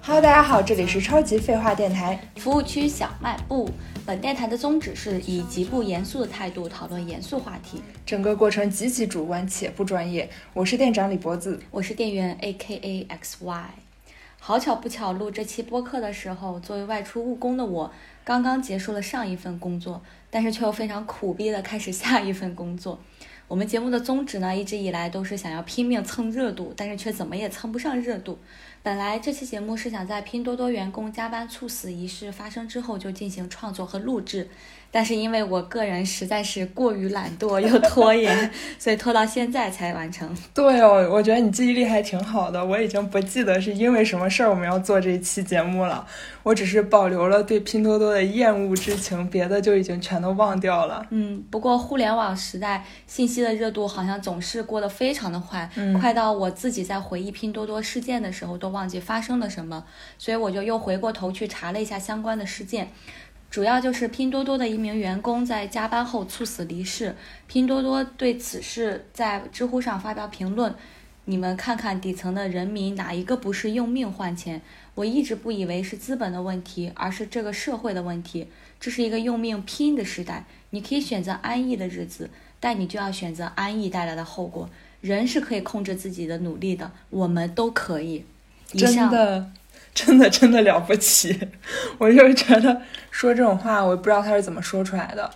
Hello，大家好，这里是超级废话电台服务区小卖部。本电台的宗旨是以极不严肃的态度讨论严肃话题，整个过程极其主观且不专业。我是店长李脖子，我是店员 A K A X Y。好巧不巧，录这期播客的时候，作为外出务工的我，刚刚结束了上一份工作，但是却又非常苦逼的开始下一份工作。我们节目的宗旨呢，一直以来都是想要拼命蹭热度，但是却怎么也蹭不上热度。本来这期节目是想在拼多多员工加班猝死一事发生之后就进行创作和录制。但是因为我个人实在是过于懒惰又拖延，所以拖到现在才完成。对哦，我觉得你记忆力还挺好的，我已经不记得是因为什么事儿我们要做这一期节目了。我只是保留了对拼多多的厌恶之情，别的就已经全都忘掉了。嗯，不过互联网时代信息的热度好像总是过得非常的快，快到我自己在回忆拼多多事件的时候都忘记发生了什么，所以我就又回过头去查了一下相关的事件。主要就是拼多多的一名员工在加班后猝死离世，拼多多对此事在知乎上发表评论。你们看看底层的人民哪一个不是用命换钱？我一直不以为是资本的问题，而是这个社会的问题。这是一个用命拼的时代，你可以选择安逸的日子，但你就要选择安逸带来的后果。人是可以控制自己的努力的，我们都可以。真的。真的真的了不起，我就觉得说这种话，我不知道他是怎么说出来的。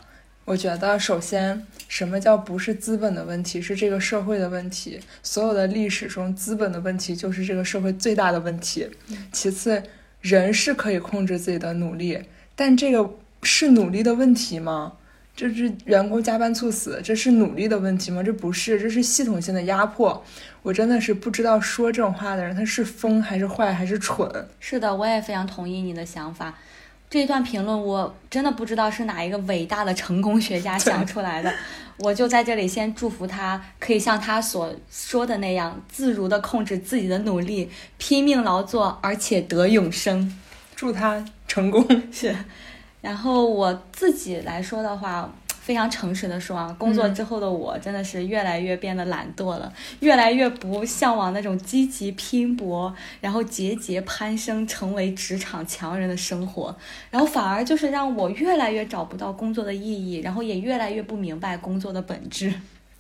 我觉得首先，什么叫不是资本的问题，是这个社会的问题。所有的历史中，资本的问题就是这个社会最大的问题。其次，人是可以控制自己的努力，但这个是努力的问题吗？这是员工加班猝死，这是努力的问题吗？这不是，这是系统性的压迫。我真的是不知道说这种话的人他是疯还是坏还是蠢。是的，我也非常同意你的想法。这一段评论我真的不知道是哪一个伟大的成功学家想出来的。我就在这里先祝福他，可以像他所说的那样，自如的控制自己的努力，拼命劳作，而且得永生。祝他成功。是。然后我自己来说的话，非常诚实的说啊，工作之后的我真的是越来越变得懒惰了，越来越不向往那种积极拼搏，然后节节攀升，成为职场强人的生活，然后反而就是让我越来越找不到工作的意义，然后也越来越不明白工作的本质。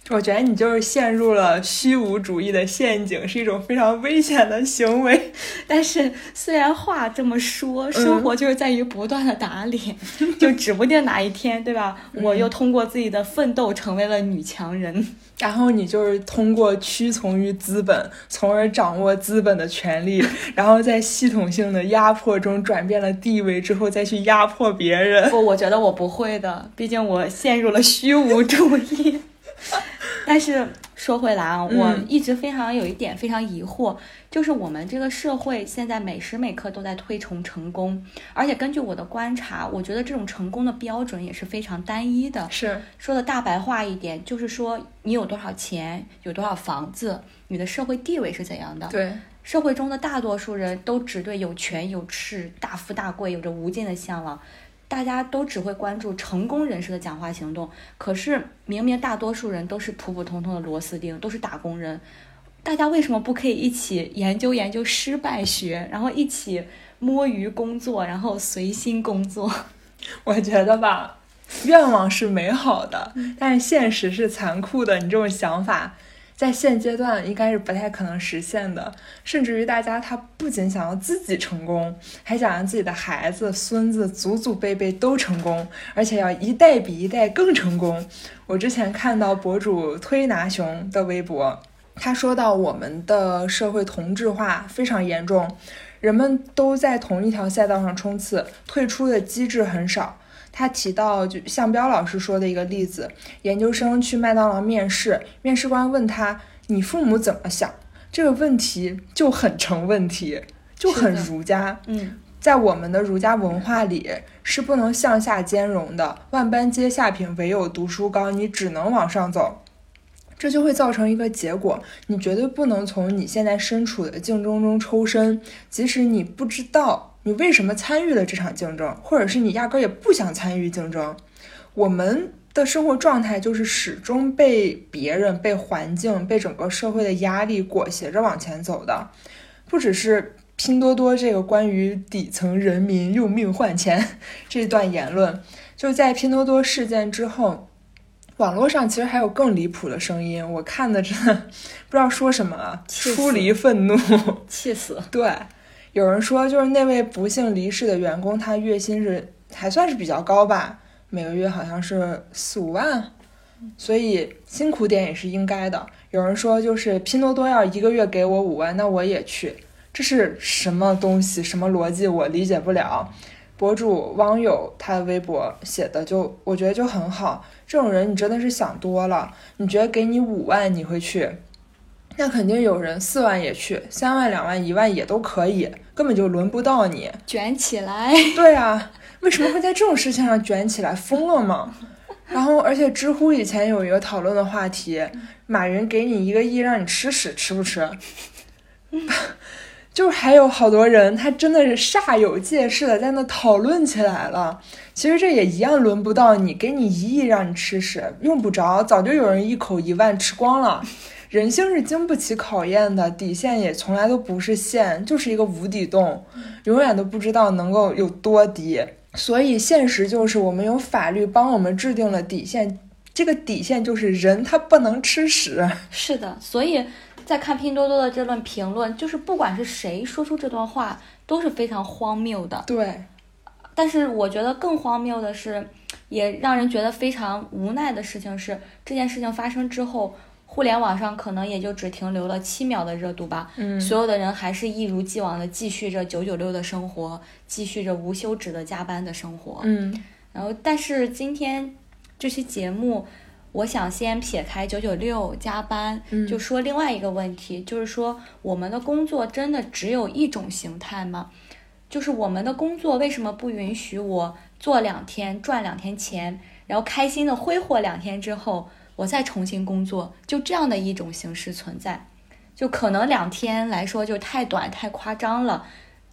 我觉得你就是陷入了虚无主义的陷阱，是一种非常危险的行为。但是虽然话这么说，生活就是在于不断的打脸，就指不定哪一天，对吧？我又通过自己的奋斗成为了女强人，然后你就是通过屈从于资本，从而掌握资本的权利，然后在系统性的压迫中转变了地位之后，再去压迫别人。不，我觉得我不会的，毕竟我陷入了虚无主义。但是说回来啊，我一直非常有一点非常疑惑，就是我们这个社会现在每时每刻都在推崇成功，而且根据我的观察，我觉得这种成功的标准也是非常单一的。是说的大白话一点，就是说你有多少钱，有多少房子，你的社会地位是怎样的？对，社会中的大多数人都只对有权有势、大富大贵有着无尽的向往。大家都只会关注成功人士的讲话行动，可是明明大多数人都是普普通通的螺丝钉，都是打工人，大家为什么不可以一起研究研究失败学，然后一起摸鱼工作，然后随心工作？我觉得吧，愿望是美好的，但是现实是残酷的。你这种想法。在现阶段应该是不太可能实现的，甚至于大家他不仅想要自己成功，还想让自己的孩子、孙子、祖祖辈辈都成功，而且要一代比一代更成功。我之前看到博主推拿熊的微博，他说到我们的社会同质化非常严重，人们都在同一条赛道上冲刺，退出的机制很少。他提到，就向彪老师说的一个例子，研究生去麦当劳面试，面试官问他：“你父母怎么想？”这个问题就很成问题，就很儒家。嗯，在我们的儒家文化里，是不能向下兼容的。万般皆下品，唯有读书高，你只能往上走。这就会造成一个结果，你绝对不能从你现在身处的竞争中抽身，即使你不知道。你为什么参与了这场竞争，或者是你压根儿也不想参与竞争？我们的生活状态就是始终被别人、被环境、被整个社会的压力裹挟着往前走的，不只是拼多多这个关于底层人民用命换钱 这段言论，就在拼多多事件之后，网络上其实还有更离谱的声音，我看的真的 不知道说什么了，出离愤怒，气死。对，有人说就是那位不幸离世的员工，他月薪是还算是比较高吧。每个月好像是四五万，所以辛苦点也是应该的。有人说，就是拼多多要一个月给我五万，那我也去，这是什么东西？什么逻辑？我理解不了。博主网友他的微博写的就，我觉得就很好。这种人你真的是想多了。你觉得给你五万你会去？那肯定有人四万也去，三万、两万、一万也都可以，根本就轮不到你卷起来。对啊。为什么会在这种事情上卷起来？疯了吗？然后，而且知乎以前有一个讨论的话题：马云给你一个亿让你吃屎，吃不吃？就还有好多人，他真的是煞有介事的在那讨论起来了。其实这也一样，轮不到你，给你一亿让你吃屎，用不着，早就有人一口一万吃光了。人性是经不起考验的，底线也从来都不是线，就是一个无底洞，永远都不知道能够有多低。所以，现实就是我们有法律帮我们制定了底线，这个底线就是人他不能吃屎。是的，所以在看拼多多的这段评论，就是不管是谁说出这段话都是非常荒谬的。对，但是我觉得更荒谬的是，也让人觉得非常无奈的事情是，这件事情发生之后。互联网上可能也就只停留了七秒的热度吧，嗯，所有的人还是一如既往的继续着九九六的生活，继续着无休止的加班的生活，嗯，然后但是今天这期节目，我想先撇开九九六加班，就说另外一个问题，就是说我们的工作真的只有一种形态吗？就是我们的工作为什么不允许我做两天赚两天钱，然后开心的挥霍两天之后？我再重新工作，就这样的一种形式存在，就可能两天来说就太短太夸张了，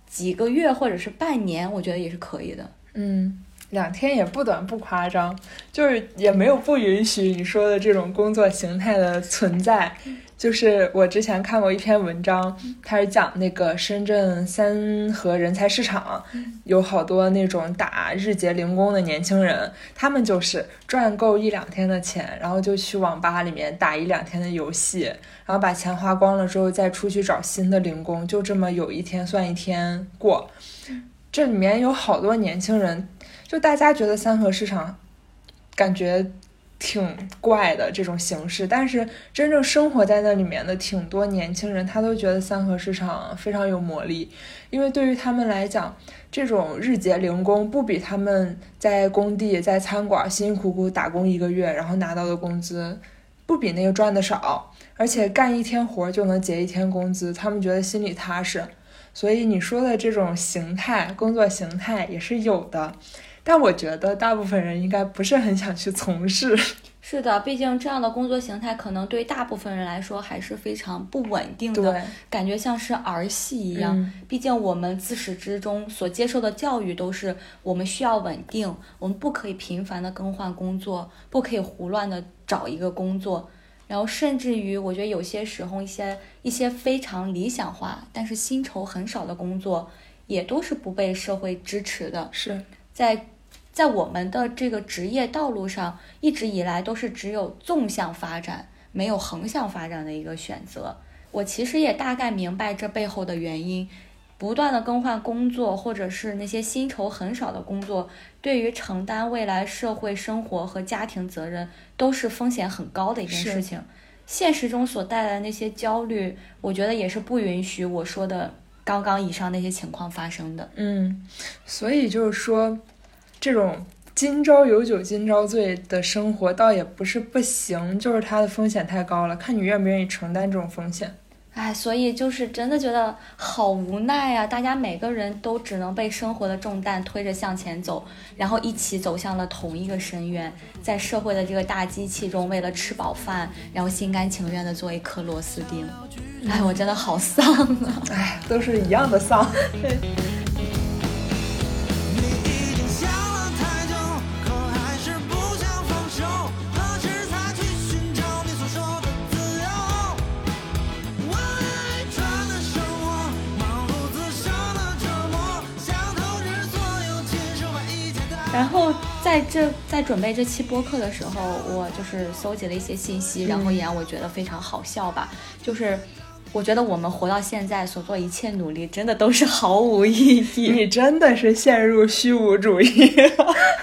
几个月或者是半年，我觉得也是可以的。嗯，两天也不短不夸张，就是也没有不允许你说的这种工作形态的存在。就是我之前看过一篇文章，它是讲那个深圳三和人才市场，有好多那种打日结零工的年轻人，他们就是赚够一两天的钱，然后就去网吧里面打一两天的游戏，然后把钱花光了之后再出去找新的零工，就这么有一天算一天过。这里面有好多年轻人，就大家觉得三和市场感觉。挺怪的这种形式，但是真正生活在那里面的挺多年轻人，他都觉得三和市场非常有魔力，因为对于他们来讲，这种日结零工不比他们在工地、在餐馆辛辛苦苦打工一个月，然后拿到的工资，不比那个赚的少，而且干一天活就能结一天工资，他们觉得心里踏实。所以你说的这种形态，工作形态也是有的。但我觉得大部分人应该不是很想去从事。是的，毕竟这样的工作形态可能对大部分人来说还是非常不稳定的，感觉像是儿戏一样。毕竟我们自始至终所接受的教育都是我们需要稳定，我们不可以频繁的更换工作，不可以胡乱的找一个工作。然后甚至于，我觉得有些时候一些一些非常理想化，但是薪酬很少的工作，也都是不被社会支持的。是在。在我们的这个职业道路上，一直以来都是只有纵向发展，没有横向发展的一个选择。我其实也大概明白这背后的原因。不断的更换工作，或者是那些薪酬很少的工作，对于承担未来社会生活和家庭责任，都是风险很高的一件事情。现实中所带来的那些焦虑，我觉得也是不允许我说的刚刚以上那些情况发生的。嗯，所以就是说。这种今朝有酒今朝醉的生活倒也不是不行，就是它的风险太高了，看你愿不愿意承担这种风险。哎，所以就是真的觉得好无奈呀！大家每个人都只能被生活的重担推着向前走，然后一起走向了同一个深渊，在社会的这个大机器中，为了吃饱饭，然后心甘情愿的做一颗螺丝钉。哎，我真的好丧啊！哎，都是一样的丧。对。然后在这在准备这期播客的时候，我就是搜集了一些信息，然后也让我觉得非常好笑吧。就是我觉得我们活到现在所做一切努力，真的都是毫无意义。你真的是陷入虚无主义，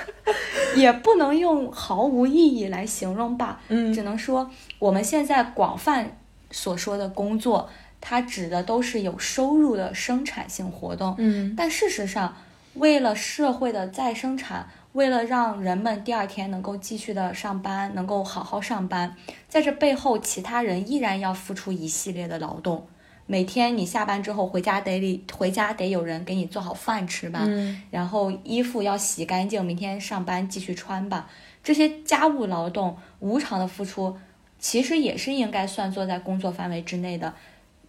也不能用毫无意义来形容吧。嗯只能说我们现在广泛所说的工作，它指的都是有收入的生产性活动。嗯但事实上，为了社会的再生产，为了让人们第二天能够继续的上班，能够好好上班，在这背后，其他人依然要付出一系列的劳动。每天你下班之后回家得里回家得有人给你做好饭吃吧，嗯然后衣服要洗干净，明天上班继续穿吧。这些家务劳动无偿的付出，其实也是应该算作在工作范围之内的。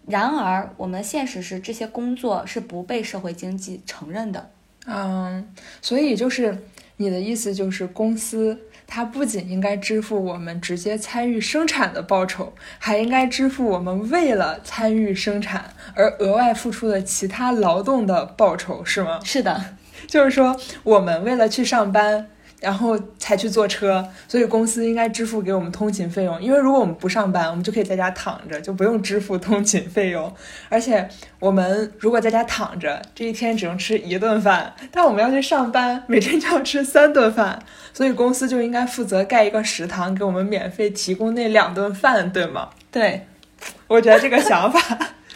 然而，我们的现实是，这些工作是不被社会经济承认的。嗯，所以就是你的意思就是公司。它不仅应该支付我们直接参与生产的报酬，还应该支付我们为了参与生产而额外付出的其他劳动的报酬，是吗？是的，就是说，我们为了去上班，然后才去坐车，所以公司应该支付给我们通勤费用。因为如果我们不上班，我们就可以在家躺着，就不用支付通勤费用。而且，我们如果在家躺着，这一天只能吃一顿饭，但我们要去上班，每天就要吃三顿饭，所以公司就应该负责盖一个食堂，给我们免费提供那两顿饭，对吗？对，我觉得这个想法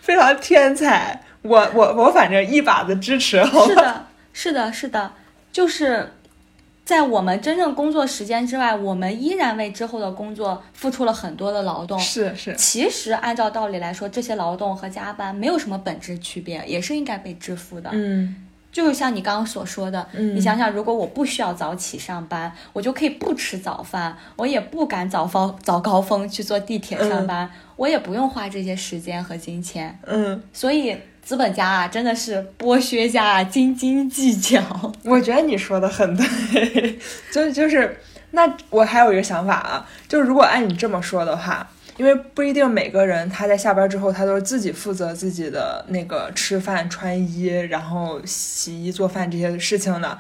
非常天才，我我我反正一把子支持？是的，是的，是的，就是在我们真正工作时间之外，我们依然为之后的工作付出了很多的劳动。是是，其实按照道理来说，这些劳动和加班没有什么本质区别，也是应该被支付的。嗯就是像你刚刚所说的，嗯你想想，如果我不需要早起上班，我就可以不吃早饭，我也不赶早高早高峰去坐地铁上班，我也不用花这些时间和金钱。嗯。所以资本家啊，真的是剥削家啊，斤斤计较。我觉得你说的很对，就就是那我还有一个想法啊，就是如果按你这么说的话，因为不一定每个人他在下班之后，他都是自己负责自己的那个吃饭、穿衣，然后洗衣、做饭这些事情的。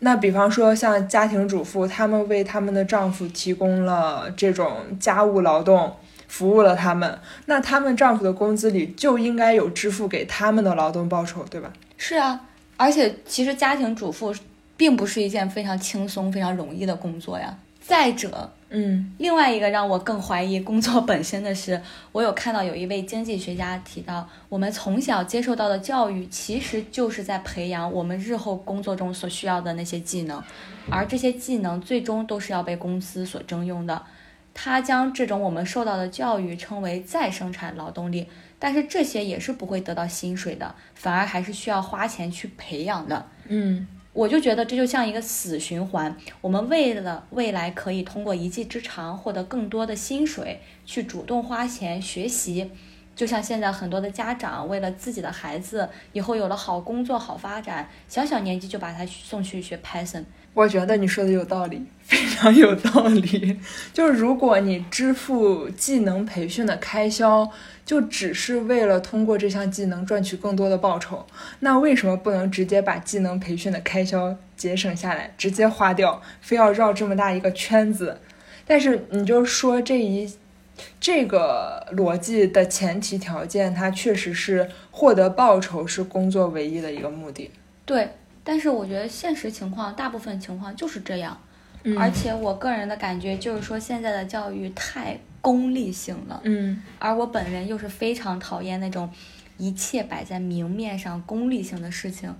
那比方说像家庭主妇，她们为他们的丈夫提供了这种家务劳动。服务了他们，那他们丈夫的工资里就应该有支付给他们的劳动报酬，对吧？是啊，而且其实家庭主妇并不是一件非常轻松、非常容易的工作呀。再者，嗯另外一个让我更怀疑工作本身的是，我有看到有一位经济学家提到，我们从小接受到的教育其实就是在培养我们日后工作中所需要的那些技能，而这些技能最终都是要被公司所征用的。他将这种我们受到的教育称为再生产劳动力，但是这些也是不会得到薪水的，反而还是需要花钱去培养的。嗯我就觉得这就像一个死循环。我们为了未来可以通过一技之长获得更多的薪水，去主动花钱学习。就像现在很多的家长为了自己的孩子以后有了好工作、好发展，小小年纪就把他送去学 Python。我觉得你说的有道理，非常有道理。就是如果你支付技能培训的开销，就只是为了通过这项技能赚取更多的报酬，那为什么不能直接把技能培训的开销节省下来，直接花掉，非要绕这么大一个圈子？但是你就说这一这个逻辑的前提条件，它确实是获得报酬是工作唯一的一个目的。对，但是我觉得现实情况大部分情况就是这样。而且我个人的感觉就是说，现在的教育太功利性了。嗯而我本人又是非常讨厌那种一切摆在明面上功利性的事情，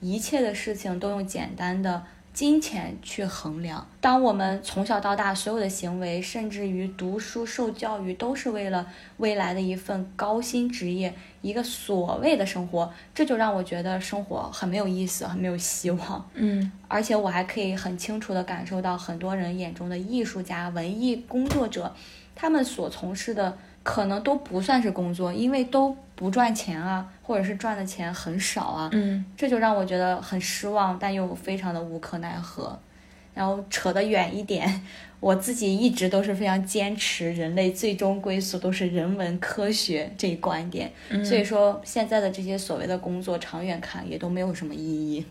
一切的事情都用简单的金钱去衡量。当我们从小到大所有的行为，甚至于读书受教育，都是为了未来的一份高薪职业，一个所谓的生活，这就让我觉得生活很没有意思，很没有希望。嗯 而且我还可以很清楚地感受到很多人眼中的艺术家、文艺工作者，他们所从事的可能都不算是工作，因为都不赚钱啊，或者是赚的钱很少啊，嗯这就让我觉得很失望，但又非常的无可奈何。然后扯得远一点，我自己一直都是非常坚持人类最终归宿都是人文科学这一观点，嗯所以说现在的这些所谓的工作，长远看也都没有什么意义。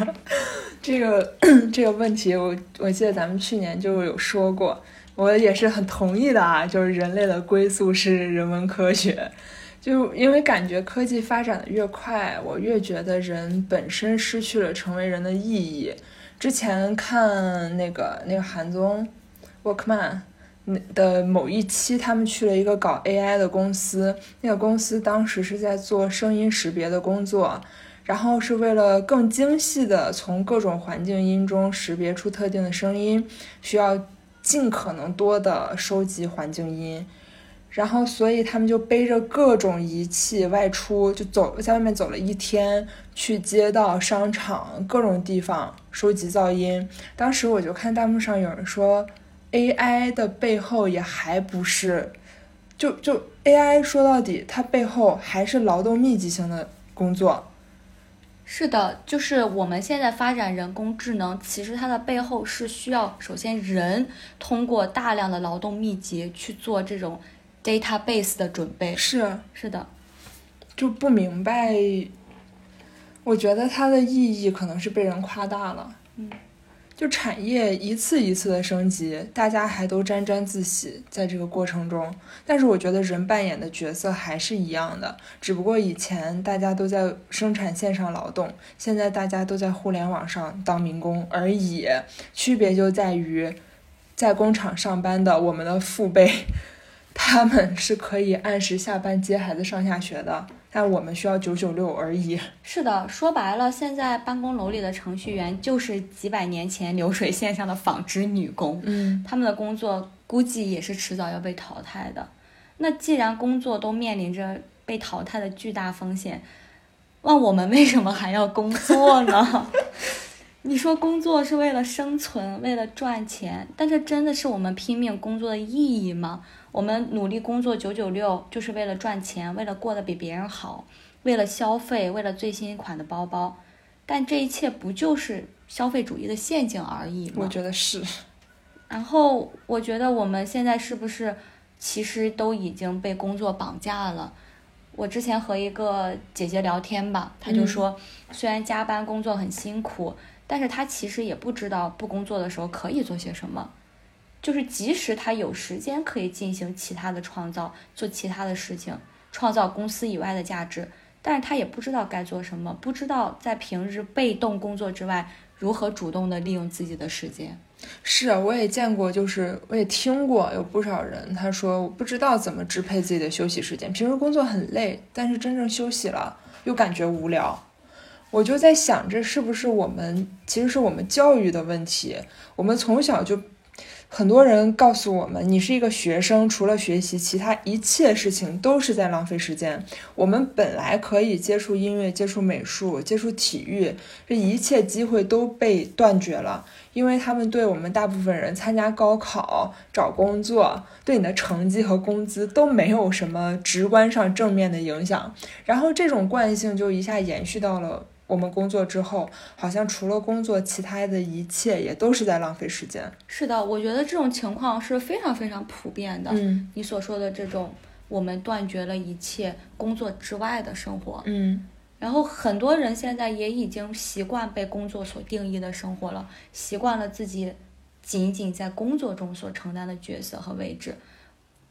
这个 这个问题，我我记得咱们去年就有说过，我也是很同意的啊。就是人类的归宿是人文科学，就因为感觉科技发展的越快，我越觉得人本身失去了成为人的意义。之前看那个那个韩综，Workman 的某一期，他们去了一个搞 AI 的公司，那个公司当时是在做声音识别的工作。然后是为了更精细的从各种环境音中识别出特定的声音，需要尽可能多的收集环境音，然后所以他们就背着各种仪器外出，就走在外面走了一天，去街道、商场各种地方收集噪音。当时我就看弹幕上有人说，AI 的背后也还不是，就就 AI 说到底，它背后还是劳动密集型的工作。是的，就是我们现在发展人工智能，其实它的背后是需要首先人通过大量的劳动密集去做这种 database 的准备。是是的，就不明白，我觉得它的意义可能是被人夸大了。嗯。就产业一次一次的升级，大家还都沾沾自喜在这个过程中。但是我觉得人扮演的角色还是一样的，只不过以前大家都在生产线上劳动，现在大家都在互联网上当民工而已。区别就在于，在工厂上班的我们的父辈，他们是可以按时下班接孩子上下学的。但我们需要九九六而已。是的，说白了，现在办公楼里的程序员就是几百年前流水线上的纺织女工。嗯，他们的工作估计也是迟早要被淘汰的。那既然工作都面临着被淘汰的巨大风险，那我们为什么还要工作呢？你说工作是为了生存，为了赚钱，但这真的是我们拼命工作的意义吗？我们努力工作九九六，就是为了赚钱，为了过得比别人好，为了消费，为了最新款的包包。但这一切不就是消费主义的陷阱而已吗？我觉得是。然后我觉得我们现在是不是其实都已经被工作绑架了？我之前和一个姐姐聊天吧，她就说，虽然加班工作很辛苦，但是他其实也不知道不工作的时候可以做些什么。就是即使他有时间可以进行其他的创造，做其他的事情，创造公司以外的价值，但是他也不知道该做什么，不知道在平日被动工作之外，如何主动的利用自己的时间。是啊，我也见过，就是我也听过有不少人他说，我不知道怎么支配自己的休息时间，平时工作很累，但是真正休息了又感觉无聊。我就在想，这是不是我们其实是我们教育的问题？我们从小就。很多人告诉我们，你是一个学生，除了学习，其他一切事情都是在浪费时间。我们本来可以接触音乐、接触美术、接触体育，这一切机会都被断绝了，因为他们对我们大部分人参加高考、找工作，对你的成绩和工资都没有什么直观上正面的影响。然后这种惯性就一下延续到了。我们工作之后，好像除了工作，其他的一切也都是在浪费时间。是的，我觉得这种情况是非常非常普遍的。嗯，你所说的这种，我们断绝了一切工作之外的生活。嗯，然后很多人现在也已经习惯被工作所定义的生活了，习惯了自己仅仅在工作中所承担的角色和位置。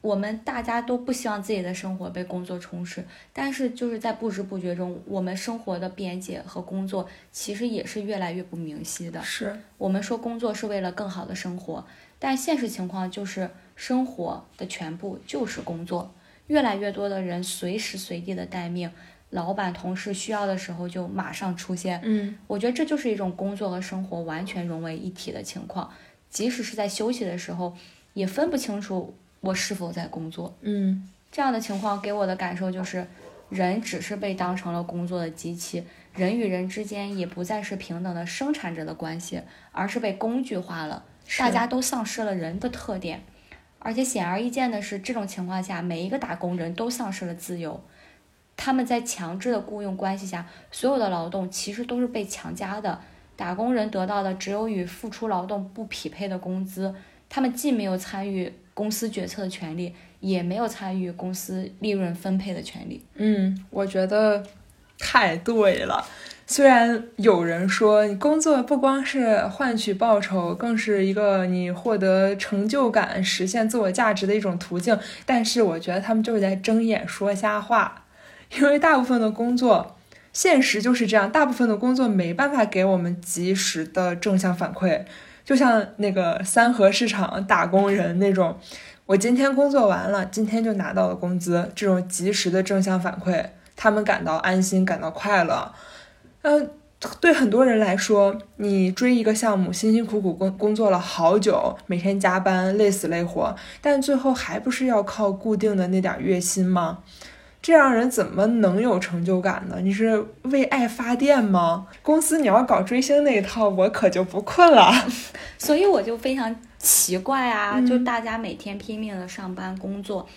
我们大家都不希望自己的生活被工作充斥，但是就是在不知不觉中，我们生活的边界和工作其实也是越来越不明晰的。是我们说工作是为了更好的生活，但现实情况就是生活的全部就是工作。越来越多的人随时随地的待命，老板同事需要的时候就马上出现。嗯，我觉得这就是一种工作和生活完全融为一体的情况，即使是在休息的时候，也分不清楚。我是否在工作？嗯，这样的情况给我的感受就是，人只是被当成了工作的机器，人与人之间也不再是平等的生产者的关系，而是被工具化了。大家都丧失了人的特点，而且显而易见的是，这种情况下，每一个打工人都丧失了自由。他们在强制的雇佣关系下，所有的劳动其实都是被强加的。打工人得到的只有与付出劳动不匹配的工资，他们既没有参与。公司决策的权利也没有参与公司利润分配的权利。嗯，我觉得太对了。虽然有人说，你工作不光是换取报酬，更是一个你获得成就感、实现自我价值的一种途径，但是我觉得他们就是在睁眼说瞎话，因为大部分的工作。现实就是这样，大部分的工作没办法给我们及时的正向反馈，就像那个三和市场打工人那种，我今天工作完了，今天就拿到了工资，这种及时的正向反馈，他们感到安心，感到快乐。嗯，对很多人来说，你追一个项目，辛辛苦苦工工作了好久，每天加班，累死累活，但最后还不是要靠固定的那点月薪吗？这样人怎么能有成就感呢？你是为爱发电吗？公司你要搞追星那一套，我可就不困了。所以我就非常奇怪啊，就大家每天拼命的上班工作，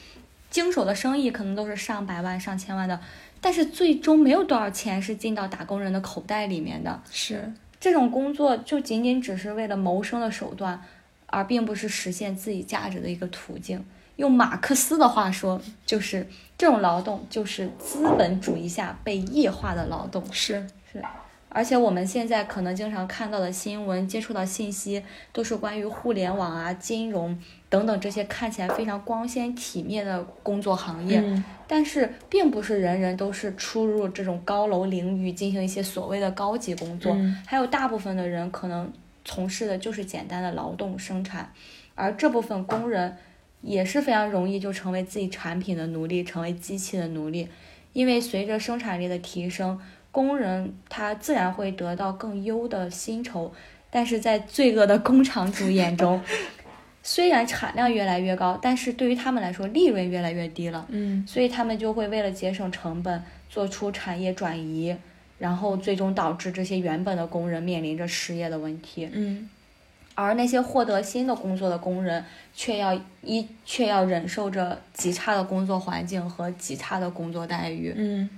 经手的生意可能都是上百万、上千万的，但是最终没有多少钱是进到打工人的口袋里面的。是这种工作就仅仅只是为了谋生的手段，而并不是实现自己价值的一个途径。用马克思的话说，就是这种劳动就是资本主义下被异化的劳动。是是，而且我们现在可能经常看到的新闻、接触到信息，都是关于互联网啊、金融等等这些看起来非常光鲜体面的工作行业。但是，并不是人人都是出入这种高楼领域进行一些所谓的高级工作，还有大部分的人可能从事的就是简单的劳动生产，而这部分工人。也是非常容易就成为自己产品的奴隶，成为机器的奴隶，因为随着生产力的提升，工人他自然会得到更优的薪酬，但是在罪恶的工厂主眼中，虽然产量越来越高，但是对于他们来说利润越来越低了，嗯，所以他们就会为了节省成本，做出产业转移，然后最终导致这些原本的工人面临着失业的问题，嗯。而那些获得新的工作的工人，却要一却要忍受着极差的工作环境和极差的工作待遇。嗯，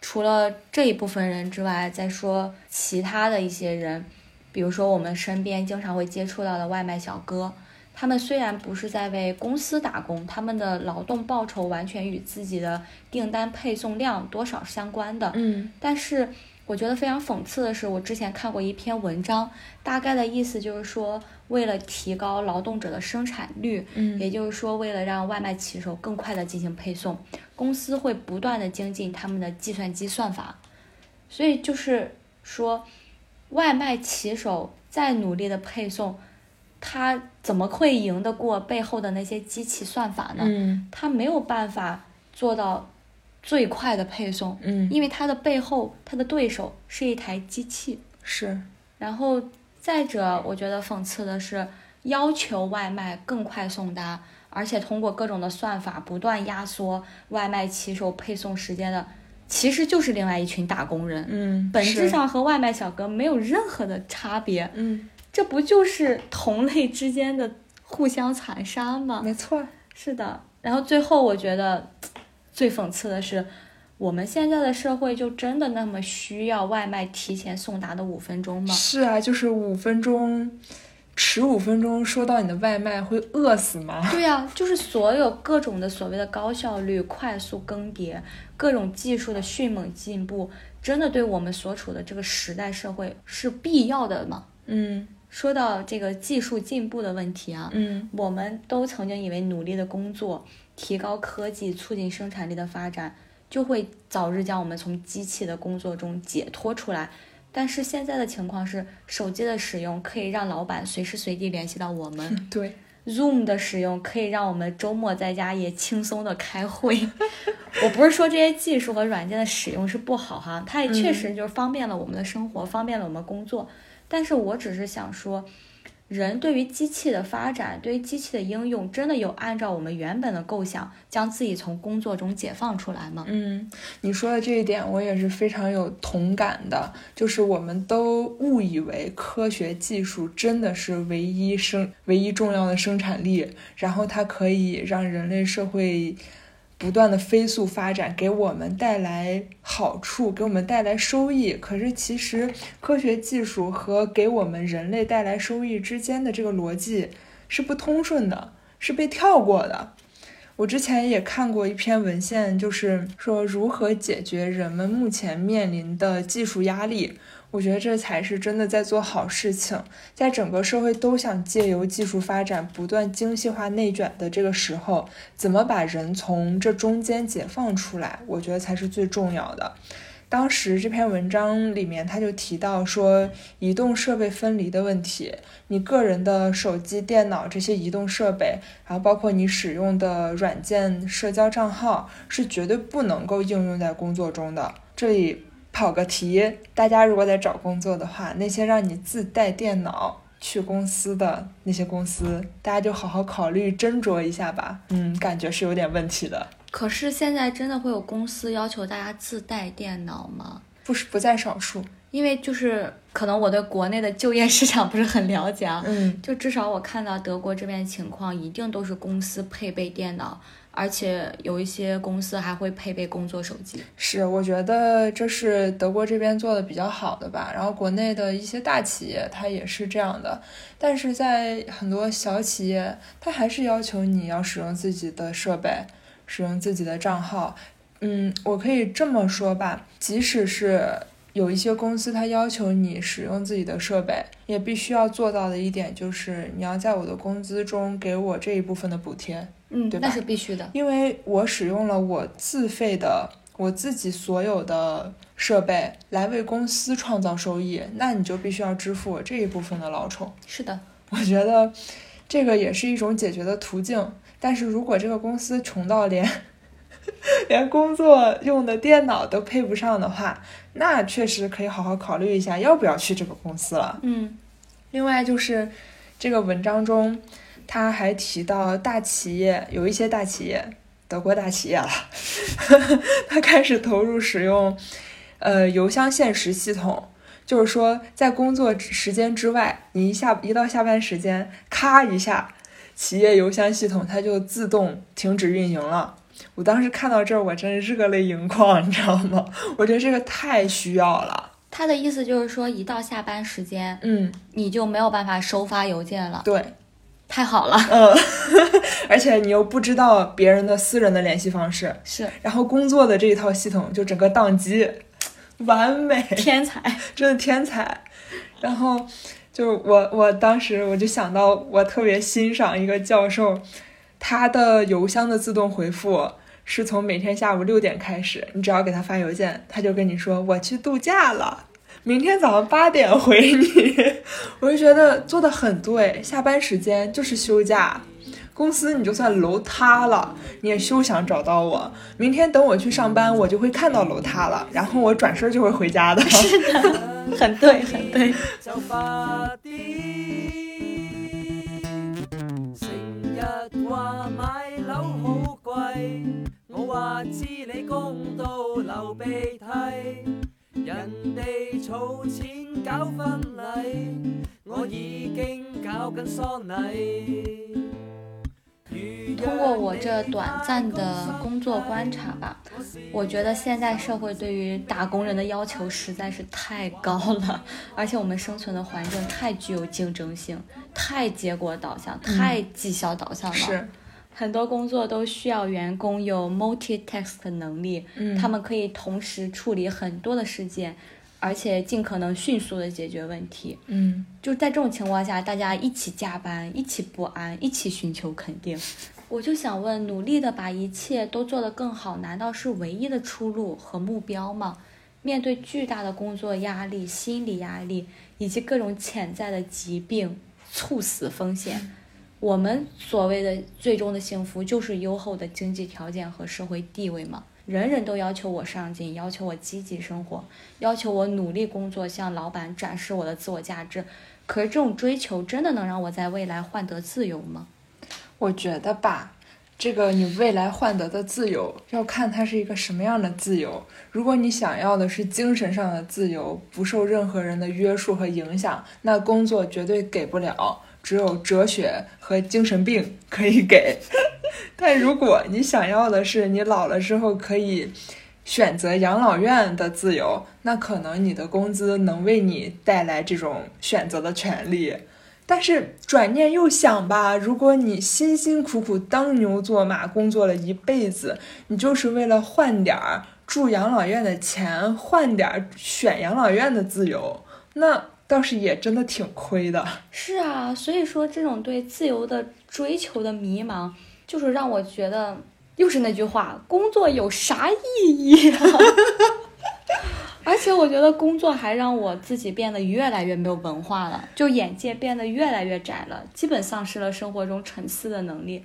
除了这一部分人之外，再说其他的一些人，比如说我们身边经常会接触到的外卖小哥，他们虽然不是在为公司打工，他们的劳动报酬完全与自己的订单配送量多少相关的。嗯，但是。我觉得非常讽刺的是，我之前看过一篇文章，大概的意思就是说，为了提高劳动者的生产率，嗯，也就是说，为了让外卖骑手更快的进行配送，公司会不断的精进他们的计算机算法。所以就是说，外卖骑手再努力的配送，他怎么会赢得过背后的那些机器算法呢？嗯，他没有办法做到。最快的配送，嗯，因为它的背后，它的对手是一台机器，是。然后再者，我觉得讽刺的是，要求外卖更快送达，而且通过各种的算法不断压缩外卖骑手配送时间的，其实就是另外一群打工人，嗯，本质上和外卖小哥没有任何的差别，嗯，这不就是同类之间的互相残杀吗？没错，是的。然后最后，我觉得。最讽刺的是，我们现在的社会就真的那么需要外卖提前送达的五分钟吗？是啊，就是五分钟，迟五分钟收到你的外卖会饿死吗？对呀，就是所有各种的所谓的高效率、快速更迭，各种技术的迅猛进步，真的对我们所处的这个时代社会是必要的吗？嗯，说到这个技术进步的问题啊，嗯，我们都曾经以为努力的工作。提高科技，促进生产力的发展，就会早日将我们从机器的工作中解脱出来。但是现在的情况是，手机的使用可以让老板随时随地联系到我们。对，Zoom 的使用可以让我们周末在家也轻松的开会。我不是说这些技术和软件的使用是不好哈，它也确实就是方便了我们的生活，方便了我们工作。但是我只是想说。人对于机器的发展，对于机器的应用，真的有按照我们原本的构想，将自己从工作中解放出来吗？嗯，你说的这一点，我也是非常有同感的。就是我们都误以为科学技术真的是唯一生、唯一重要的生产力，然后它可以让人类社会。不断的飞速发展给我们带来好处，给我们带来收益。可是其实科学技术和给我们人类带来收益之间的这个逻辑是不通顺的，是被跳过的。我之前也看过一篇文献，就是说如何解决人们目前面临的技术压力。我觉得这才是真的在做好事情。在整个社会都想借由技术发展不断精细化内卷的这个时候，怎么把人从这中间解放出来？我觉得才是最重要的。当时这篇文章里面他就提到说，移动设备分离的问题。你个人的手机、电脑这些移动设备，然后包括你使用的软件、社交账号，是绝对不能够应用在工作中的。这里。跑个题，大家如果在找工作的话，那些让你自带电脑去公司的那些公司，大家就好好考虑斟酌一下吧。嗯，感觉是有点问题的。可是现在真的会有公司要求大家自带电脑吗？不是不在少数，因为就是可能我对国内的就业市场不是很了解啊。嗯，就至少我看到德国这边情况，一定都是公司配备电脑。而且有一些公司还会配备工作手机，是我觉得这是德国这边做的比较好的吧。然后国内的一些大企业它也是这样的，但是在很多小企业，它还是要求你要使用自己的设备，使用自己的账号。嗯，我可以这么说吧，即使是有一些公司它要求你使用自己的设备，也必须要做到的一点就是你要在我的工资中给我这一部分的补贴。嗯，那是必须的，因为我使用了我自费的我自己所有的设备来为公司创造收益，那你就必须要支付我这一部分的劳酬。是的，我觉得这个也是一种解决的途径。但是如果这个公司穷到连 连工作用的电脑都配不上的话，那确实可以好好考虑一下要不要去这个公司了。嗯，另外就是这个文章中。他还提到大企业有一些大企业，德国大企业了，他开始投入使用，呃，邮箱限时系统，就是说在工作时间之外，你一下一到下班时间，咔一下，企业邮箱系统它就自动停止运营了。我当时看到这儿，我真热泪盈眶，你知道吗？我觉得这个太需要了。他的意思就是说，一到下班时间，嗯，你就没有办法收发邮件了。对。太好了，嗯，而且你又不知道别人的私人的联系方式，是，然后工作的这一套系统就整个宕机，完美，天才，真的天才。然后就我我当时我就想到，我特别欣赏一个教授，他的邮箱的自动回复是从每天下午六点开始，你只要给他发邮件，他就跟你说我去度假了。明天早上八点回你，我就觉得做的很对。下班时间就是休假，公司你就算楼塌了，你也休想找到我。明天等我去上班，我就会看到楼塌了，然后我转身就会回家的。是的，很对，很对。人哋儲錢搞婚禮，我已經搞緊喪禮。通过我这短暂的工作观察吧，我觉得现在社会对于打工人的要求实在是太高了，而且我们生存的环境太具有竞争性，太结果导向，太绩效导向了。是。很多工作都需要员工有 multitask 的能力，嗯，他们可以同时处理很多的事件，而且尽可能迅速的解决问题，嗯，就在这种情况下，大家一起加班，一起不安，一起寻求肯定。我就想问，努力的把一切都做得更好，难道是唯一的出路和目标吗？面对巨大的工作压力、心理压力以及各种潜在的疾病、猝死风险。我们所谓的最终的幸福，就是优厚的经济条件和社会地位嗎？人人都要求我上进，要求我积极生活，要求我努力工作，向老板展示我的自我价值。可是这种追求真的能让我在未来换得自由吗？我觉得吧，这个你未来换得的自由，要看它是一个什么样的自由。如果你想要的是精神上的自由，不受任何人的约束和影响，那工作绝对给不了。只有哲学和精神病可以给，但如果你想要的是你老了之后可以选择养老院的自由，那可能你的工资能为你带来这种选择的权利。但是转念又想吧，如果你辛辛苦苦当牛做马，工作了一辈子，你就是为了换点儿住养老院的钱，换点儿选养老院的自由，那倒是也真的挺亏的。是啊，所以说这种对自由的追求的迷茫，就是让我觉得，又是那句话，工作有啥意义啊？而且我觉得工作还让我自己变得越来越没有文化了，就眼界变得越来越窄了，基本丧失了生活中沉思的能力。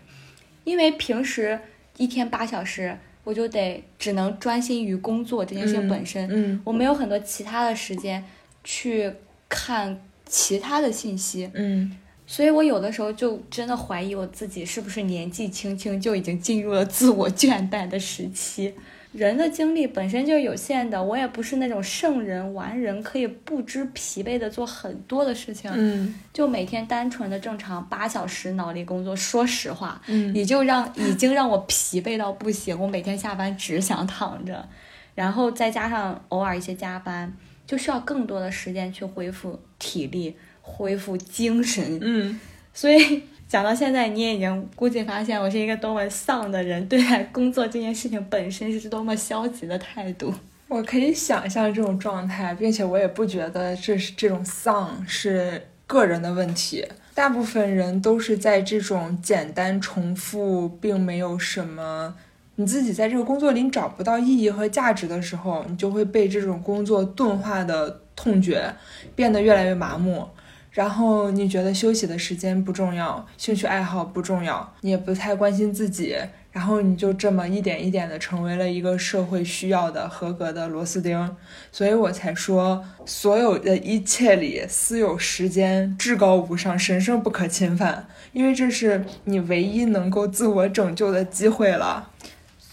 因为平时一天八小时，我就得只能专心于工作这件事情本身，嗯我没有很多其他的时间去看其他的信息，嗯所以我有的时候就真的怀疑我自己是不是年纪轻轻就已经进入了自我倦怠的时期。人的精力本身就是有限的，我也不是那种圣人完人，可以不知疲惫的做很多的事情。嗯就每天单纯的正常八小时脑力工作，说实话，嗯也就让已经让我疲惫到不行。我每天下班只想躺着，然后再加上偶尔一些加班，就需要更多的时间去恢复体力、恢复精神。嗯，所以讲到现在，你也已经估计发现我是一个多么丧的人，对待工作这件事情本身是多么消极的态度。我可以想象这种状态，并且我也不觉得这是这种丧是个人的问题。大部分人都是在这种简单重复，并没有什么，你自己在这个工作里找不到意义和价值的时候，你就会被这种工作钝化的痛觉变得越来越麻木。然后你觉得休息的时间不重要，兴趣爱好不重要，你也不太关心自己，然后你就这么一点一点的成为了一个社会需要的合格的螺丝钉，所以我才说，所有的一切里，私有时间至高无上，神圣不可侵犯，因为这是你唯一能够自我拯救的机会了。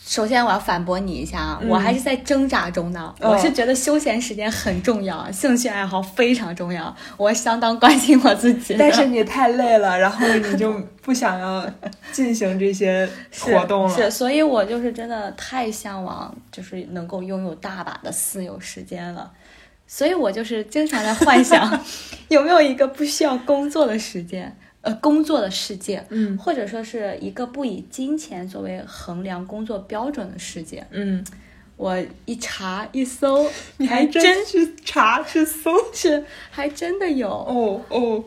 首先，我要反驳你一下啊，嗯我还是在挣扎中呢。哦我是觉得休闲时间很重要，兴趣爱好非常重要，我相当关心我自己。但是你太累了，然后你就 不想要进行这些活动了。是是，所以我就是真的太向往，就是能够拥有大把的私有时间了。所以我就是经常在幻想，有没有一个不需要工作的时间，呃，工作的世界，嗯或者说是一个不以金钱作为衡量工作标准的世界。嗯，我一查一搜，你还真去查去搜？去还真的有，哦哦，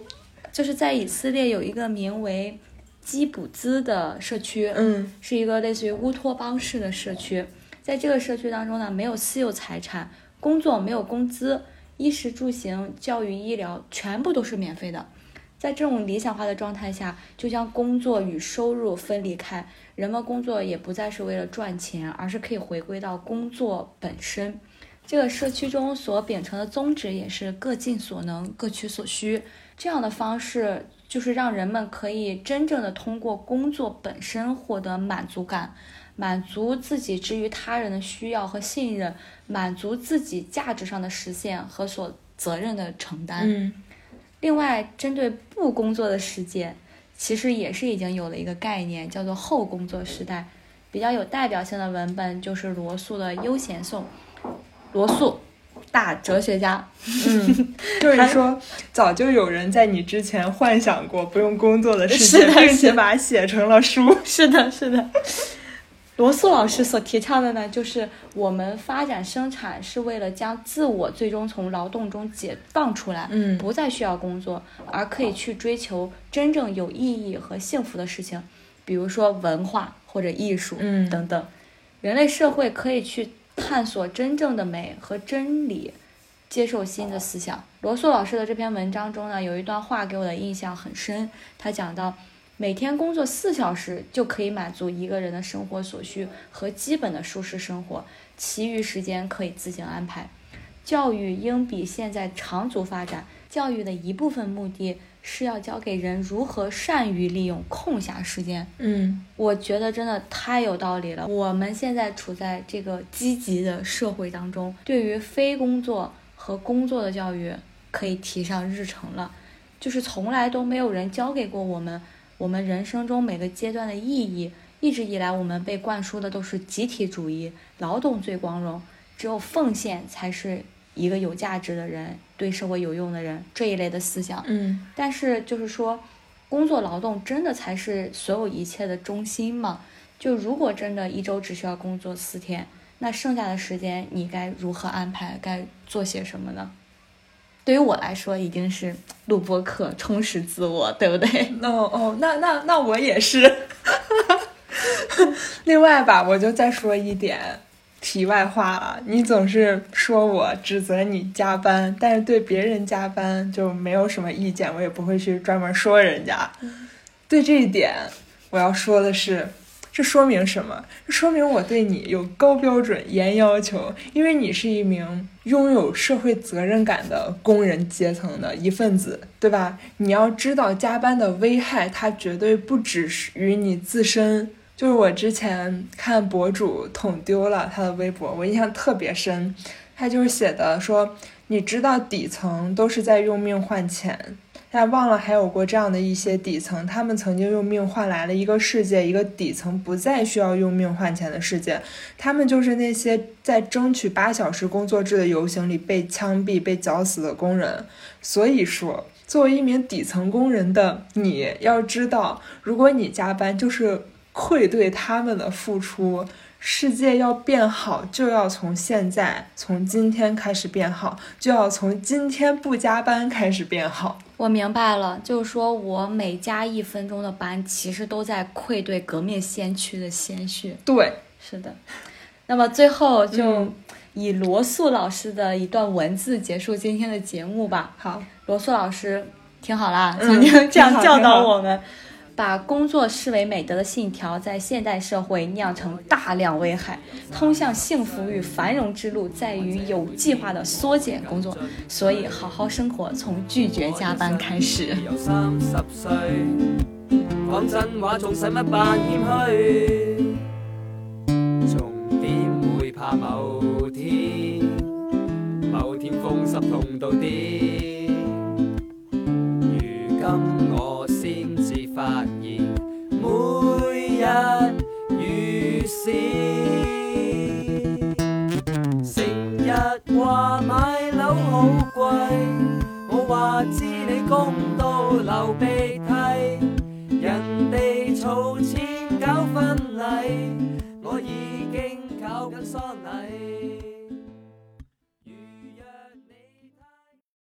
就是在以色列有一个名为基卜兹的社区，嗯是一个类似于乌托邦式的社区。在这个社区当中呢，没有私有财产，工作没有工资，衣食住行、教育、医疗全部都是免费的。在这种理想化的状态下，就将工作与收入分离开，人们工作也不再是为了赚钱，而是可以回归到工作本身。这个社区中所秉承的宗旨也是各尽所能，各取所需。这样的方式就是让人们可以真正的通过工作本身获得满足感，满足自己之于他人的需要和信任，满足自己价值上的实现和所责任的承担。另外，针对不工作的时间，其实也是已经有了一个概念，叫做后工作时代。比较有代表性的文本就是罗素的《悠闲颂》。罗素，大哲学家，嗯，就是说，早就有人在你之前幻想过不用工作的 世界，是的并且把它写成了书。是的，是的。罗素老师所提倡的呢，就是我们发展生产是为了将自我最终从劳动中解放出来，嗯不再需要工作，而可以去追求真正有意义和幸福的事情，比如说文化或者艺术，嗯等等。人类社会可以去探索真正的美和真理，接受新的思想。罗素老师的这篇文章中呢，有一段话给我的印象很深。他讲到，每天工作四小时就可以满足一个人的生活所需和基本的舒适生活，其余时间可以自行安排。教育应比现在长足发展。教育的一部分目的是要教给人如何善于利用空暇时间。嗯我觉得真的太有道理了。我们现在处在这个积极的社会当中，对于非工作和工作的教育可以提上日程了。就是从来都没有人教给过我们，我们人生中每个阶段的意义。一直以来，我们被灌输的都是集体主义，劳动最光荣，只有奉献才是一个有价值的人，对社会有用的人这一类的思想。嗯，但是就是说，工作劳动真的才是所有一切的中心吗？就如果真的一周只需要工作四天，那剩下的时间你该如何安排？该做些什么呢？对于我来说，一定是录播课，充实自我，对不对？哦哦，那那那我也是。另外吧，我就再说一点题外话了。你总是说我指责你加班，但是对别人加班就没有什么意见，我也不会去专门说人家。对这一点，我要说的是。这说明什么？这说明我对你有高标准、严要求，因为你是一名拥有社会责任感的工人阶层的一份子，对吧？你要知道加班的危害，它绝对不只是于你自身。就是我之前看博主捅丢了他的微博，我印象特别深，他就是写的说，你知道底层都是在用命换钱。但忘了还有过这样的一些底层，他们曾经用命换来了一个世界，一个底层不再需要用命换钱的世界。他们就是那些在争取八小时工作制的游行里被枪毙、被绞死的工人。所以说，作为一名底层工人的你，要知道，如果你加班，就是愧对他们的付出。世界要变好，就要从现在，从今天开始变好，就要从今天不加班开始变好。我明白了，就是说我每加一分钟的班，其实都在愧对革命先驱的鲜血。对，是的。那么最后就以罗素老师的一段文字结束今天的节目吧。好，罗素老师听好了，曾经这样教导我们。把工作视为美德的信条，在现代社会酿成大量危害。通向幸福与繁荣之路，在于有计划的缩减工作。所以，好好生活从拒绝加班开始。讲真话，仲使乜扮谦虚？仲点会怕某天，某天风湿痛到癫？我话知你公道流鼻涕，人哋储钱搞婚礼，我已经搞紧丧礼。